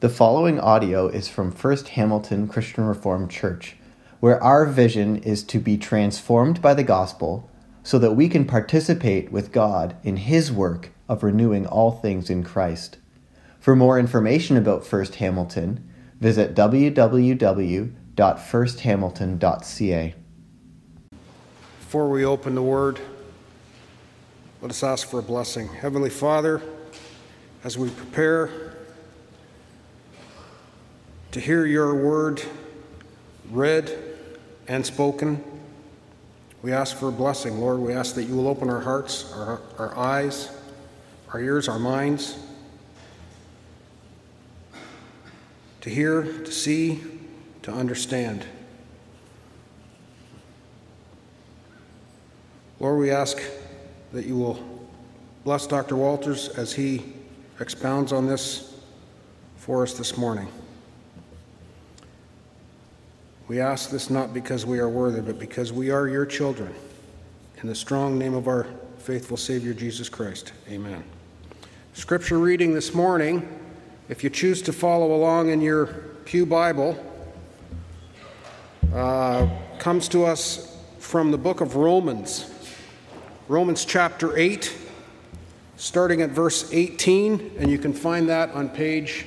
The following audio is from First Hamilton Christian Reformed Church, where our vision is to be transformed by the gospel so that we can participate with God in His work of renewing all things in Christ. For more information about First Hamilton, visit www.firsthamilton.ca. Before we open the word, let us ask for a blessing. Heavenly Father, as we prepare to hear your word read and spoken. We ask for a blessing, Lord. We ask that you will open our hearts, our, our eyes, our ears, our minds to hear, to see, to understand. Lord, we ask that you will bless Dr. Wolters as he expounds on this for us this morning. We ask this not because we are worthy, but because we are your children. In the strong name of our faithful Savior, Jesus Christ. Amen. Scripture reading this morning, if you choose to follow along in your Pew Bible, uh, comes to us from the book of Romans. Romans chapter 8, starting at verse 18, and you can find that on page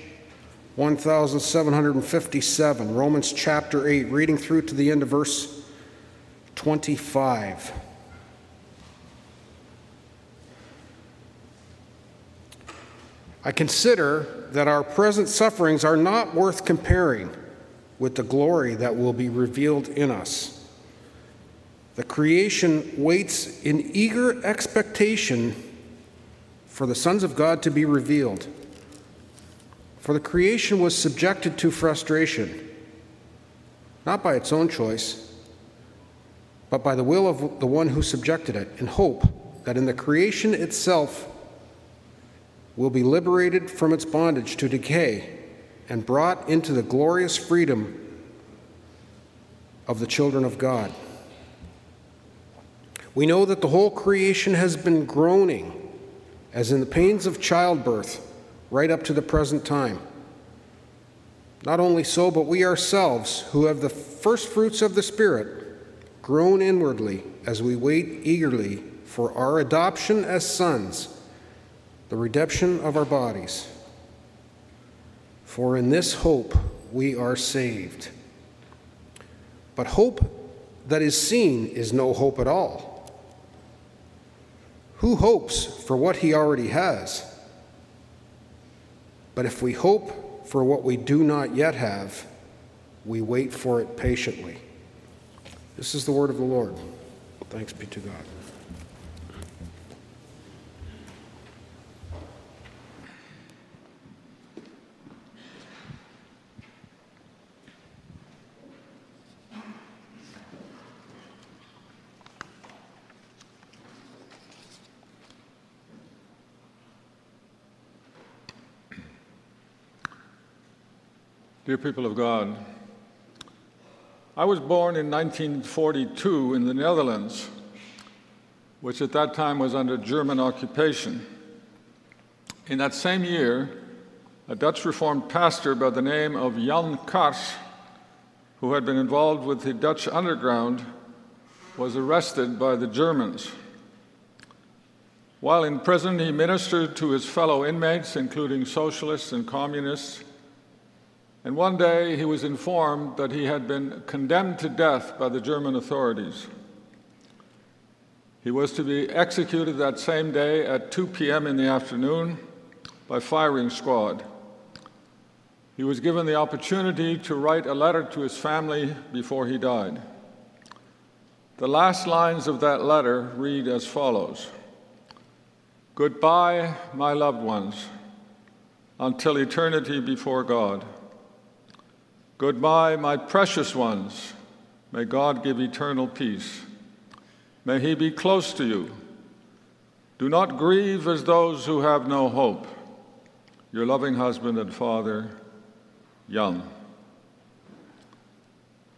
1757, Romans chapter 8, reading through to the end of verse 25. I consider that our present sufferings are not worth comparing with the glory that will be revealed in us. The creation waits in eager expectation for the sons of God to be revealed. For the creation was subjected to frustration, not by its own choice, but by the will of the one who subjected it, in hope that in the creation itself will be liberated from its bondage to decay and brought into the glorious freedom of the children of God. We know that the whole creation has been groaning as in the pains of childbirth right up to the present time. Not only so, but we ourselves, who have the first fruits of the Spirit, groan inwardly as we wait eagerly for our adoption as sons, the redemption of our bodies. For in this hope we are saved. But hope that is seen is no hope at all. Who hopes for what he already has? But if we hope for what we do not yet have, we wait for it patiently. This is the word of the Lord. Thanks be to God. Dear people of God, I was born in 1942 in the Netherlands, which at that time was under German occupation. In that same year, a Dutch Reformed pastor by the name of Jan Kars, who had been involved with the Dutch underground, was arrested by the Germans. While in prison, he ministered to his fellow inmates, including socialists and communists and one day he was informed that he had been condemned to death by the German authorities. He was to be executed that same day at 2 p.m. in the afternoon by firing squad. He was given the opportunity to write a letter to his family before he died. The last lines of that letter read as follows Goodbye, my loved ones, until eternity before God. Goodbye, my precious ones. May God give eternal peace. May He be close to you. Do not grieve as those who have no hope. Your loving husband and father, Jan.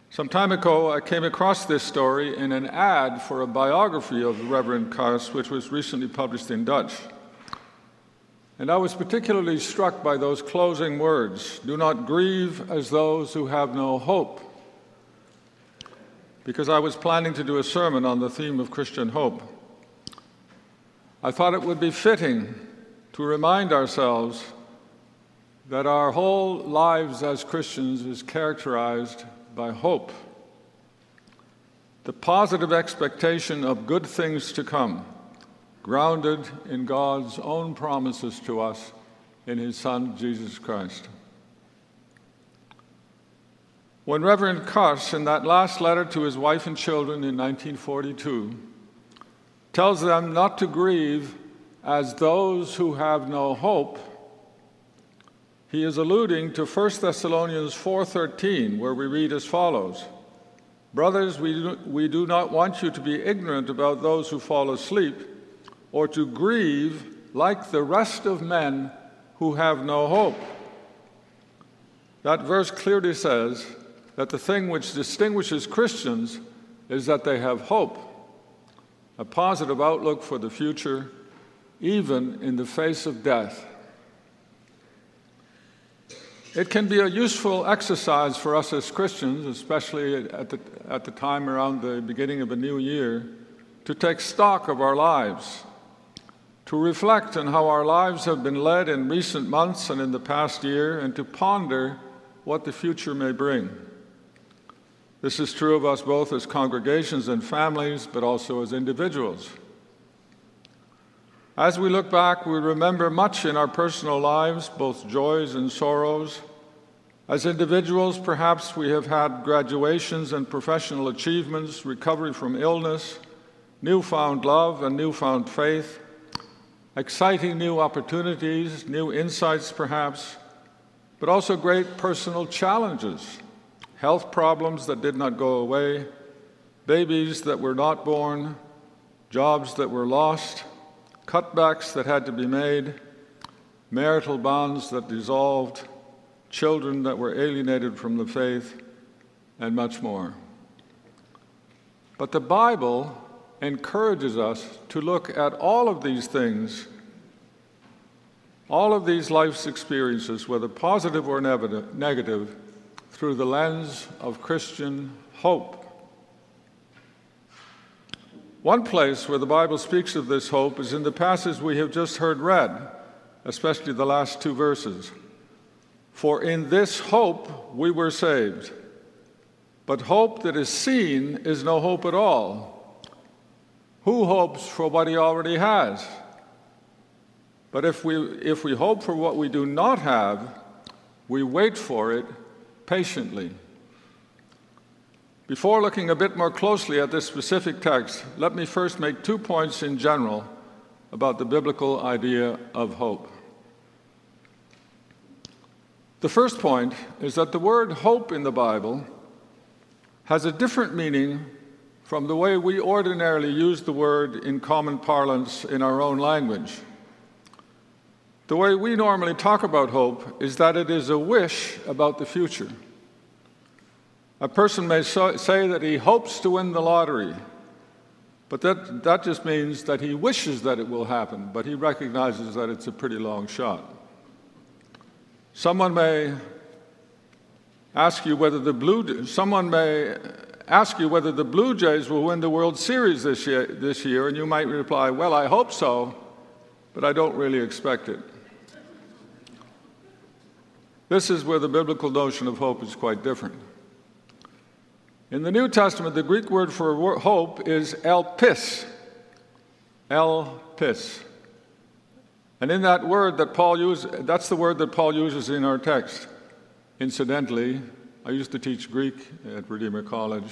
Some time ago, I came across this story in an ad for a biography of the Reverend Kars, which was recently published in Dutch. And I was particularly struck by those closing words do not grieve as those who have no hope. Because I was planning to do a sermon on the theme of Christian hope. I thought it would be fitting to remind ourselves that our whole lives as Christians is characterized by hope the positive expectation of good things to come, grounded in God's own promises to us in His Son, Jesus Christ. When Reverend Kars, in that last letter to his wife and children in 1942, tells them not to grieve as those who have no hope, he is alluding to 1 Thessalonians 4:13 where we read as follows: Brothers, we do, we do not want you to be ignorant about those who fall asleep, or to grieve like the rest of men who have no hope. That verse clearly says that the thing which distinguishes Christians is that they have hope, a positive outlook for the future, even in the face of death. It can be a useful exercise for us as Christians, especially at the, at the time around the beginning of a new year, to take stock of our lives, to reflect on how our lives have been led in recent months and in the past year, and to ponder what the future may bring. This is true of us both as congregations and families, but also as individuals. As we look back, we remember much in our personal lives, both joys and sorrows. As individuals, perhaps we have had graduations and professional achievements, recovery from illness, newfound love and newfound faith, exciting new opportunities, new insights, perhaps, but also great personal challenges, health problems that did not go away, babies that were not born, jobs that were lost cutbacks that had to be made, marital bonds that dissolved, children that were alienated from the faith, and much more. But the Bible encourages us to look at all of these things, all of these life's experiences, whether positive or negative, through the lens of Christian hope. One place where the Bible speaks of this hope is in the passage we have just heard read, especially the last two verses. For in this hope we were saved. But hope that is seen is no hope at all. Who hopes for what he already has? But if we, if we hope for what we do not have, we wait for it patiently. Before looking a bit more closely at this specific text, let me first make two points in general about the biblical idea of hope. The first point is that the word hope in the Bible has a different meaning from the way we ordinarily use the word in common parlance in our own language. The way we normally talk about hope is that it is a wish about the future. A person may so, say that he hopes to win the lottery, but that, that just means that he wishes that it will happen, but he recognizes that it's a pretty long shot. Someone may ask you whether the Blue someone may ask you whether the Blue Jays will win the World Series this year, this year, and you might reply, "Well, I hope so, but I don't really expect it." This is where the biblical notion of hope is quite different. In the New Testament, the Greek word for hope is elpis. Elpis. And in that word that Paul uses, that's the word that Paul uses in our text. Incidentally, I used to teach Greek at Redeemer College,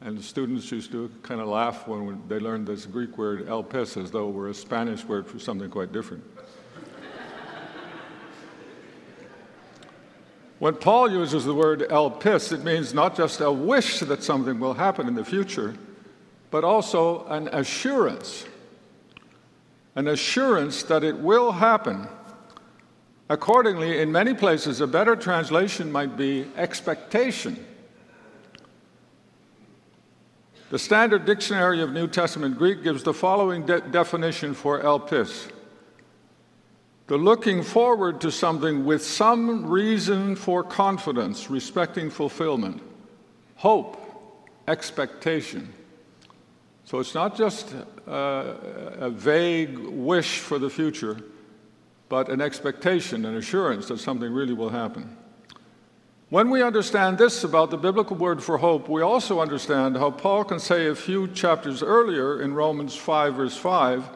and the students used to kind of laugh when they learned this Greek word elpis as though it were a Spanish word for something quite different. When Paul uses the word elpis, it means not just a wish that something will happen in the future, but also an assurance. An assurance that it will happen. Accordingly, in many places, a better translation might be expectation. The Standard Dictionary of New Testament Greek gives the following de- definition for elpis the looking forward to something with some reason for confidence, respecting fulfillment, hope, expectation. So it's not just a vague wish for the future, but an expectation, an assurance that something really will happen. When we understand this about the biblical word for hope, we also understand how Paul can say a few chapters earlier in Romans 5, verse 5,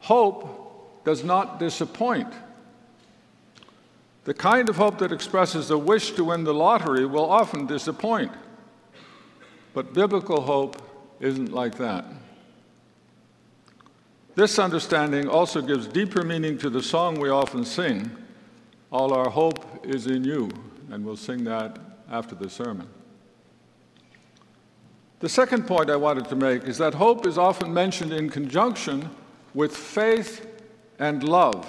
hope does not disappoint. The kind of hope that expresses a wish to win the lottery will often disappoint. But biblical hope isn't like that. This understanding also gives deeper meaning to the song we often sing All our hope is in you and we'll sing that after the sermon. The second point I wanted to make is that hope is often mentioned in conjunction with faith and love.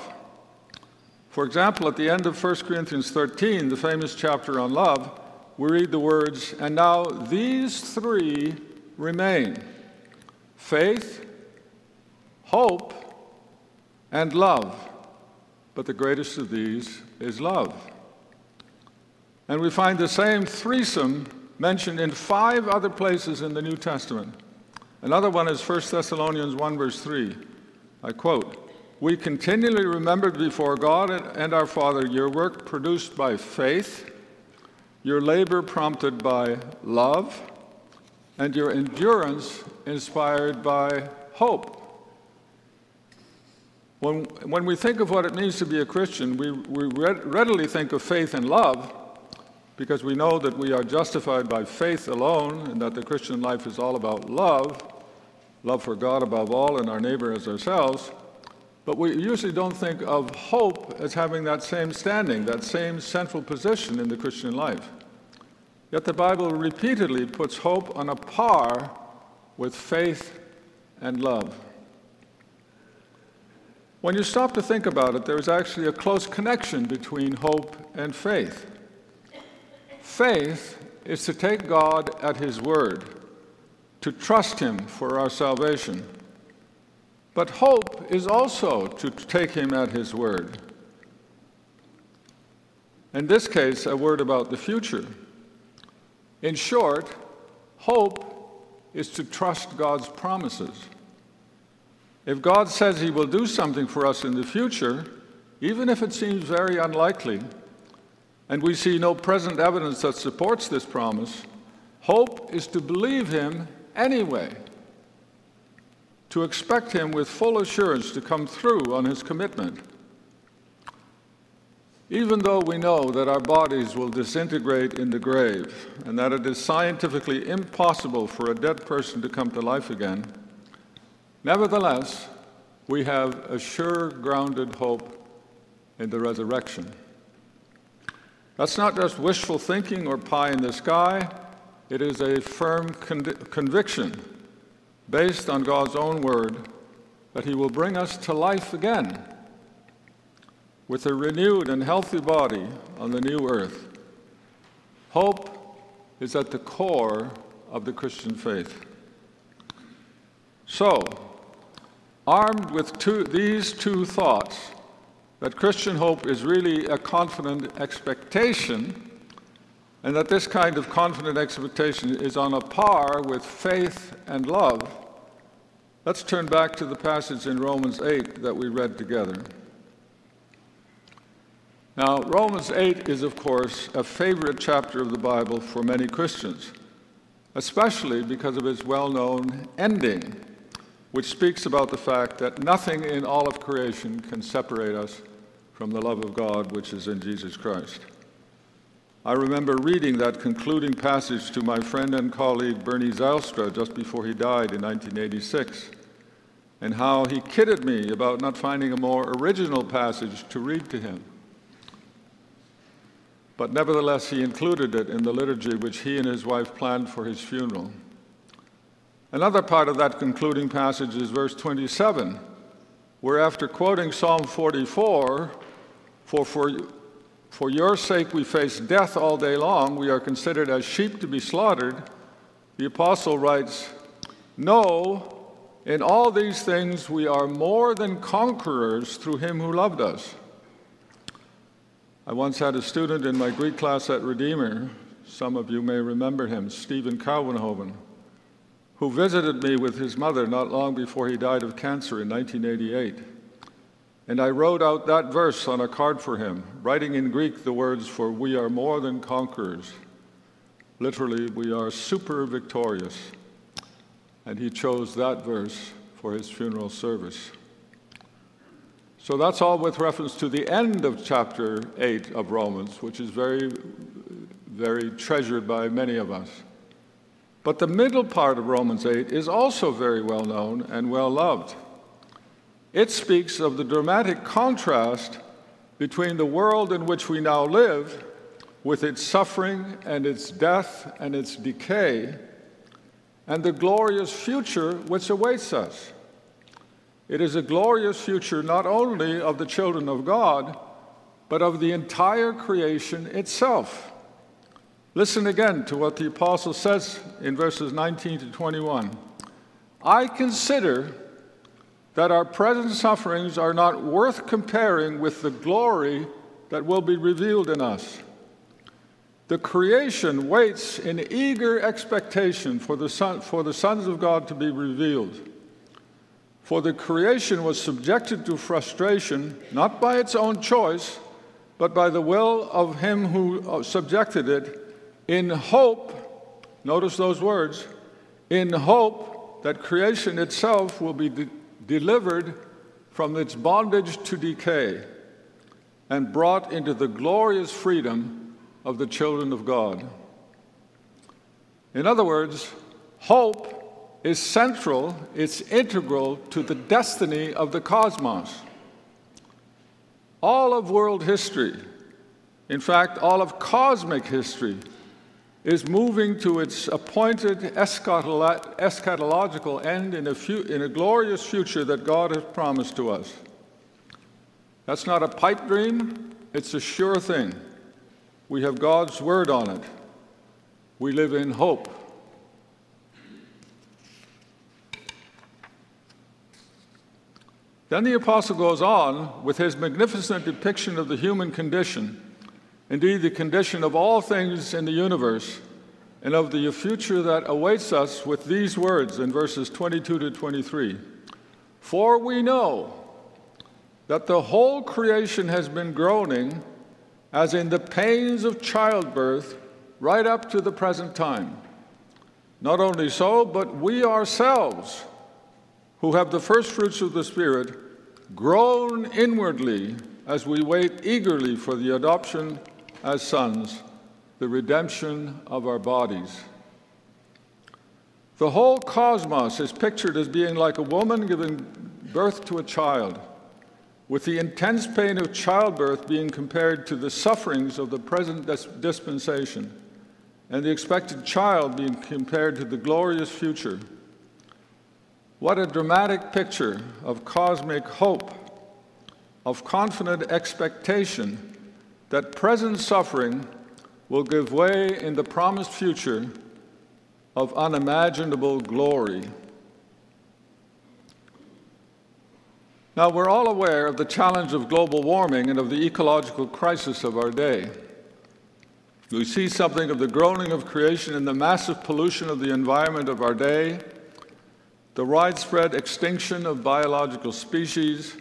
For example, at the end of 1 Corinthians 13, the famous chapter on love, we read the words, And now these three remain faith, hope, and love. But the greatest of these is love. And we find the same threesome mentioned in five other places in the New Testament. Another one is 1 Thessalonians 1, verse 3. I quote, We continually remembered before God and our Father your work produced by faith, your labor prompted by love, and your endurance inspired by hope. When, when we think of what it means to be a Christian, we, we readily think of faith and love because we know that we are justified by faith alone and that the Christian life is all about love, love for God above all and our neighbor as ourselves. But we usually don't think of hope as having that same standing, that same central position in the Christian life. Yet the Bible repeatedly puts hope on a par with faith and love. When you stop to think about it, there is actually a close connection between hope and faith. Faith is to take God at His word, to trust Him for our salvation. But hope is also to take Him at His word. In this case, a word about the future. In short, hope is to trust God's promises. If God says He will do something for us in the future, even if it seems very unlikely, and we see no present evidence that supports this promise, hope is to believe him anyway, to expect him with full assurance to come through on his commitment. Even though we know that our bodies will disintegrate in the grave and that it is scientifically impossible for a dead person to come to life again, nevertheless, we have a sure grounded hope in the resurrection. That's not just wishful thinking or pie in the sky, it is a firm conviction based on God's own word that He will bring us to life again with a renewed and healthy body on the new earth. Hope is at the core of the Christian faith. So, armed with two, these two thoughts, that Christian hope is really a confident expectation, and that this kind of confident expectation is on a par with faith and love, let's turn back to the passage in Romans 8 that we read together. Now, Romans 8 is, of course, a favorite chapter of the Bible for many Christians, especially because of its well known ending, which speaks about the fact that nothing in all of creation can separate us from the love of God which is in Jesus Christ. I remember reading that concluding passage to my friend and colleague Bernie Zylstra just before he died in 1986, and how he kidded me about not finding a more original passage to read to him. But nevertheless, he included it in the liturgy which he and his wife planned for his funeral. Another part of that concluding passage is verse 27, where after quoting Psalm 44, for, for, for your sake we face death all day long. We are considered as sheep to be slaughtered. The apostle writes, No, in all these things we are more than conquerors through him who loved us. I once had a student in my Greek class at Redeemer, some of you may remember him, Stephen Cowenhoven, who visited me with his mother not long before he died of cancer in 1988. And I wrote out that verse on a card for him, writing in Greek the words, For we are more than conquerors. Literally, we are super victorious. And he chose that verse for his funeral service. So that's all with reference to the end of chapter 8 of Romans, which is very, very treasured by many of us. But the middle part of Romans 8 is also very well known and well loved. It speaks of the dramatic contrast between the world in which we now live, with its suffering and its death and its decay, and the glorious future which awaits us. It is a glorious future not only of the children of God, but of the entire creation itself. Listen again to what the apostle says in verses 19 to 21. I consider that our present sufferings are not worth comparing with the glory that will be revealed in us. The creation waits in eager expectation for the, son, for the sons of God to be revealed. For the creation was subjected to frustration, not by its own choice, but by the will of him who uh, subjected it, in hope, notice those words, in hope that creation itself will be de- delivered from its bondage to decay and brought into the glorious freedom of the children of God. In other words, hope is central, it's integral to the destiny of the cosmos. All of world history, in fact, all of cosmic history, is moving to its appointed eschatological end in a, fu- in a glorious future that God has promised to us. That's not a pipe dream, it's a sure thing. We have God's word on it. We live in hope. Then the apostle goes on with his magnificent depiction of the human condition, indeed, the condition of all things in the universe, and of the future that awaits us with these words in verses 22 to 23 For we know that the whole creation has been groaning as in the pains of childbirth right up to the present time. Not only so, but we ourselves who have the first fruits of the Spirit, groan inwardly as we wait eagerly for the adoption as sons, the redemption of our bodies. The whole cosmos is pictured as being like a woman giving birth to a child, with the intense pain of childbirth being compared to the sufferings of the present dispensation, and the expected child being compared to the glorious future. What a dramatic picture of cosmic hope, of confident expectation that present suffering will give way in the promised future of unimaginable glory. Now, we're all aware of the challenge of global warming and of the ecological crisis of our day. We see something of the groaning of creation in the massive pollution of the environment of our day the widespread extinction of biological species,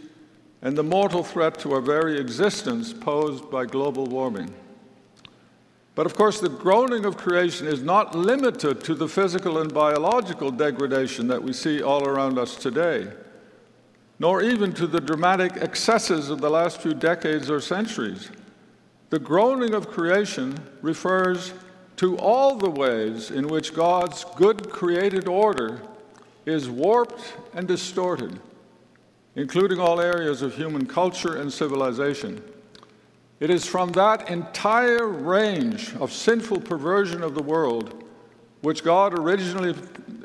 and the mortal threat to our very existence posed by global warming. But of course, the groaning of creation is not limited to the physical and biological degradation that we see all around us today, nor even to the dramatic excesses of the last few decades or centuries. The groaning of creation refers to all the ways in which God's good created order is warped and distorted, including all areas of human culture and civilization. It is from that entire range of sinful perversion of the world, which God originally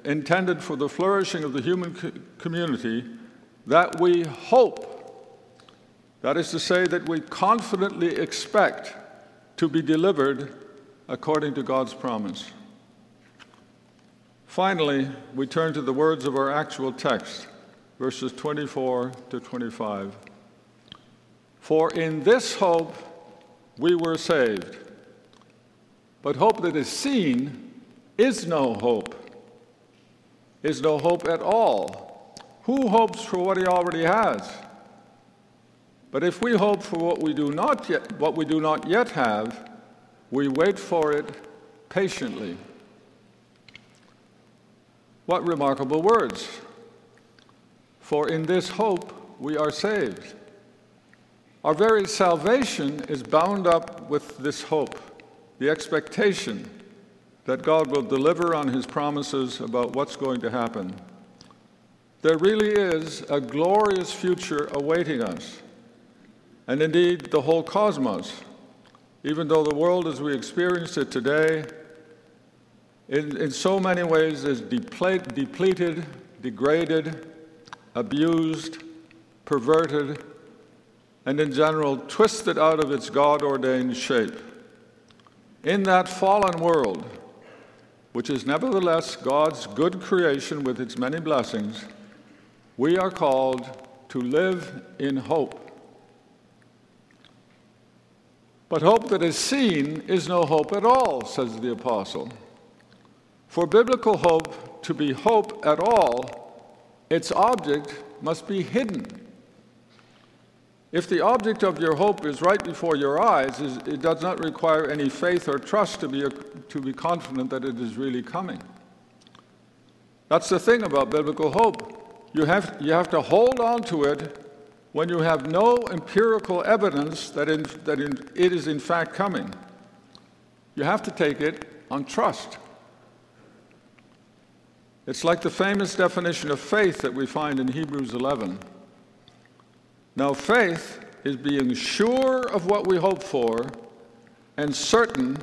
intended for the flourishing of the human co- community, that we hope. That is to say, that we confidently expect to be delivered according to God's promise. Finally, we turn to the words of our actual text, verses 24 to 25. For in this hope we were saved. But hope that is seen is no hope, is no hope at all. Who hopes for what he already has? But if we hope for what we do not yet, what we do not yet have, we wait for it patiently. What remarkable words! For in this hope we are saved. Our very salvation is bound up with this hope, the expectation that God will deliver on his promises about what's going to happen. There really is a glorious future awaiting us, and indeed the whole cosmos, even though the world as we experience it today, in, in so many ways is deplete, depleted, degraded, abused, perverted, and in general twisted out of its God ordained shape. In that fallen world, which is nevertheless God's good creation with its many blessings, we are called to live in hope. But hope that is seen is no hope at all, says the apostle. For biblical hope to be hope at all, its object must be hidden. If the object of your hope is right before your eyes, it does not require any faith or trust to be, to be confident that it is really coming. That's the thing about biblical hope. You have, you have to hold on to it when you have no empirical evidence that, in, that in, it is in fact coming. You have to take it on trust. It's like the famous definition of faith that we find in Hebrews 11. Now, faith is being sure of what we hope for and certain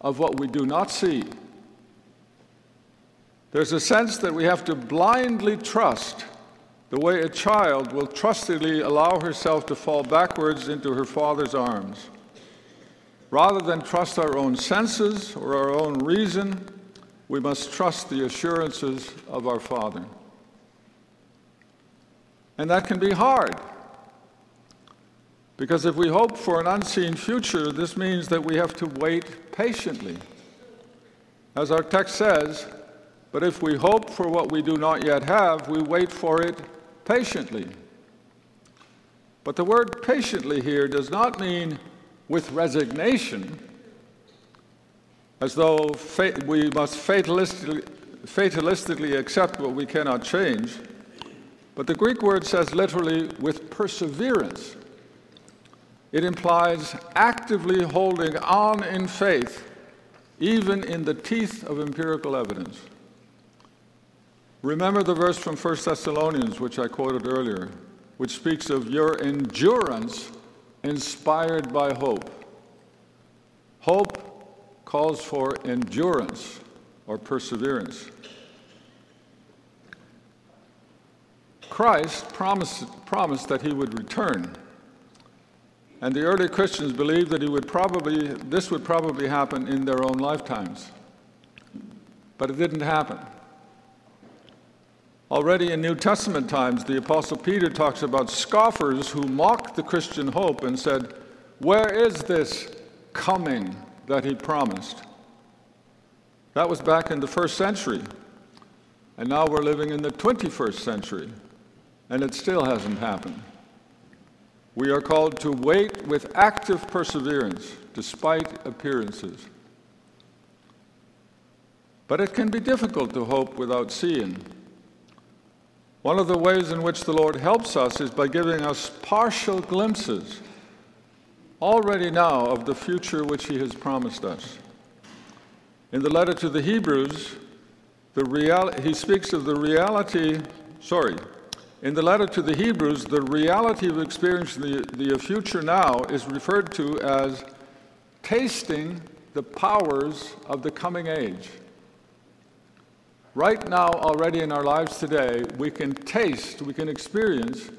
of what we do not see. There's a sense that we have to blindly trust the way a child will trustedly allow herself to fall backwards into her father's arms. Rather than trust our own senses or our own reason, we must trust the assurances of our Father. And that can be hard. Because if we hope for an unseen future, this means that we have to wait patiently. As our text says, but if we hope for what we do not yet have, we wait for it patiently. But the word patiently here does not mean with resignation as though we must fatalistically, fatalistically accept what we cannot change. But the Greek word says literally with perseverance. It implies actively holding on in faith, even in the teeth of empirical evidence. Remember the verse from 1 Thessalonians, which I quoted earlier, which speaks of your endurance inspired by hope. Hope calls for endurance or perseverance. Christ promised, promised that he would return. And the early Christians believed that he would probably, this would probably happen in their own lifetimes. But it didn't happen. Already in New Testament times, the Apostle Peter talks about scoffers who mocked the Christian hope and said, Where is this coming that he promised. That was back in the first century. And now we're living in the 21st century, and it still hasn't happened. We are called to wait with active perseverance despite appearances. But it can be difficult to hope without seeing. One of the ways in which the Lord helps us is by giving us partial glimpses already now of the future which he has promised us. In the letter to the Hebrews, the he speaks of the reality, sorry, in the letter to the Hebrews, the reality of experiencing the, the future now is referred to as tasting the powers of the coming age. Right now, already in our lives today, we can taste, we can experience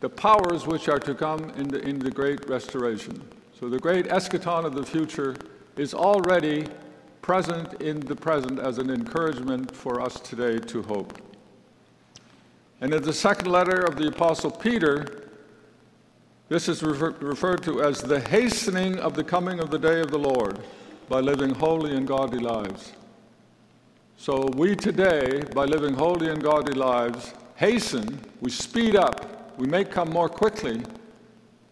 the powers which are to come in the, in the great restoration. So the great eschaton of the future is already present in the present as an encouragement for us today to hope. And in the second letter of the Apostle Peter, This is refer- referred to as the hastening of the coming of the day of the Lord by living holy and godly lives. So we today, by living holy and godly lives, hasten, we speed up, we may come more quickly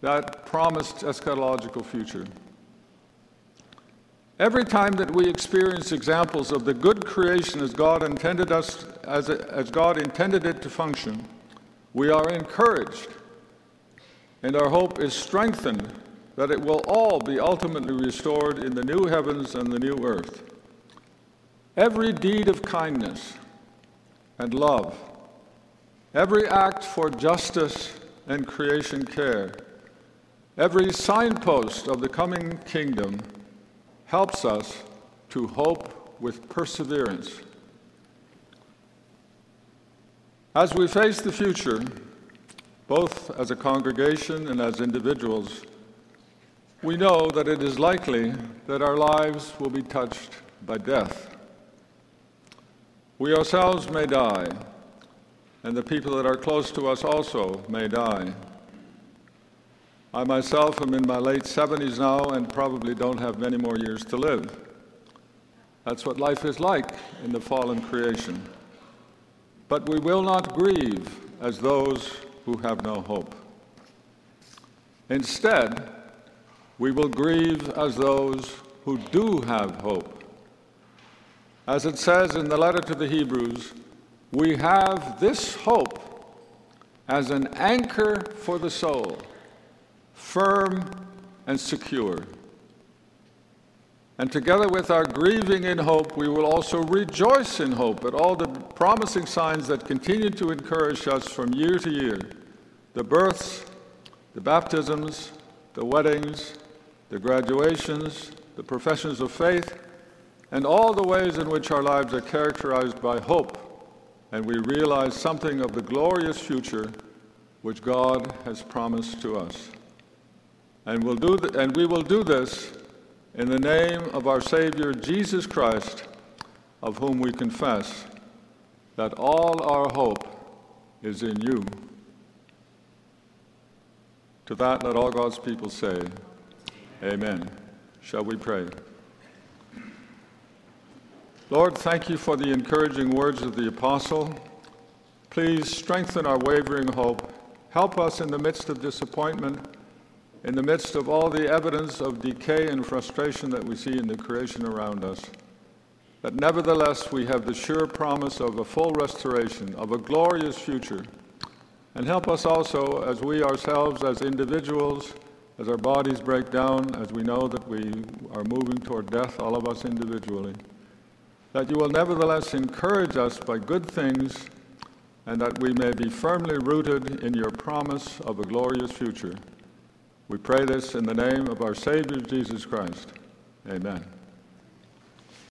that promised eschatological future. Every time that we experience examples of the good creation as God intended us as, as God intended it to function, we are encouraged and our hope is strengthened that it will all be ultimately restored in the new heavens and the new earth. Every deed of kindness and love, every act for justice and creation care, every signpost of the coming kingdom helps us to hope with perseverance. As we face the future, both as a congregation and as individuals, we know that it is likely that our lives will be touched by death. We ourselves may die, and the people that are close to us also may die. I myself am in my late 70s now and probably don't have many more years to live. That's what life is like in the fallen creation. But we will not grieve as those who have no hope. Instead, we will grieve as those who do have hope. As it says in the letter to the Hebrews, we have this hope as an anchor for the soul, firm and secure. And together with our grieving in hope, we will also rejoice in hope at all the promising signs that continue to encourage us from year to year the births, the baptisms, the weddings, the graduations, the professions of faith and all the ways in which our lives are characterized by hope, and we realize something of the glorious future which God has promised to us. And, we'll do th- and we will do this in the name of our Savior Jesus Christ, of whom we confess that all our hope is in you. To that, let all God's people say, Amen. Shall we pray? Lord, thank you for the encouraging words of the apostle. Please strengthen our wavering hope. Help us in the midst of disappointment, in the midst of all the evidence of decay and frustration that we see in the creation around us. That nevertheless we have the sure promise of a full restoration, of a glorious future. And help us also as we ourselves, as individuals, as our bodies break down, as we know that we are moving toward death, all of us individually that you will nevertheless encourage us by good things, and that we may be firmly rooted in your promise of a glorious future. We pray this in the name of our Savior Jesus Christ. Amen.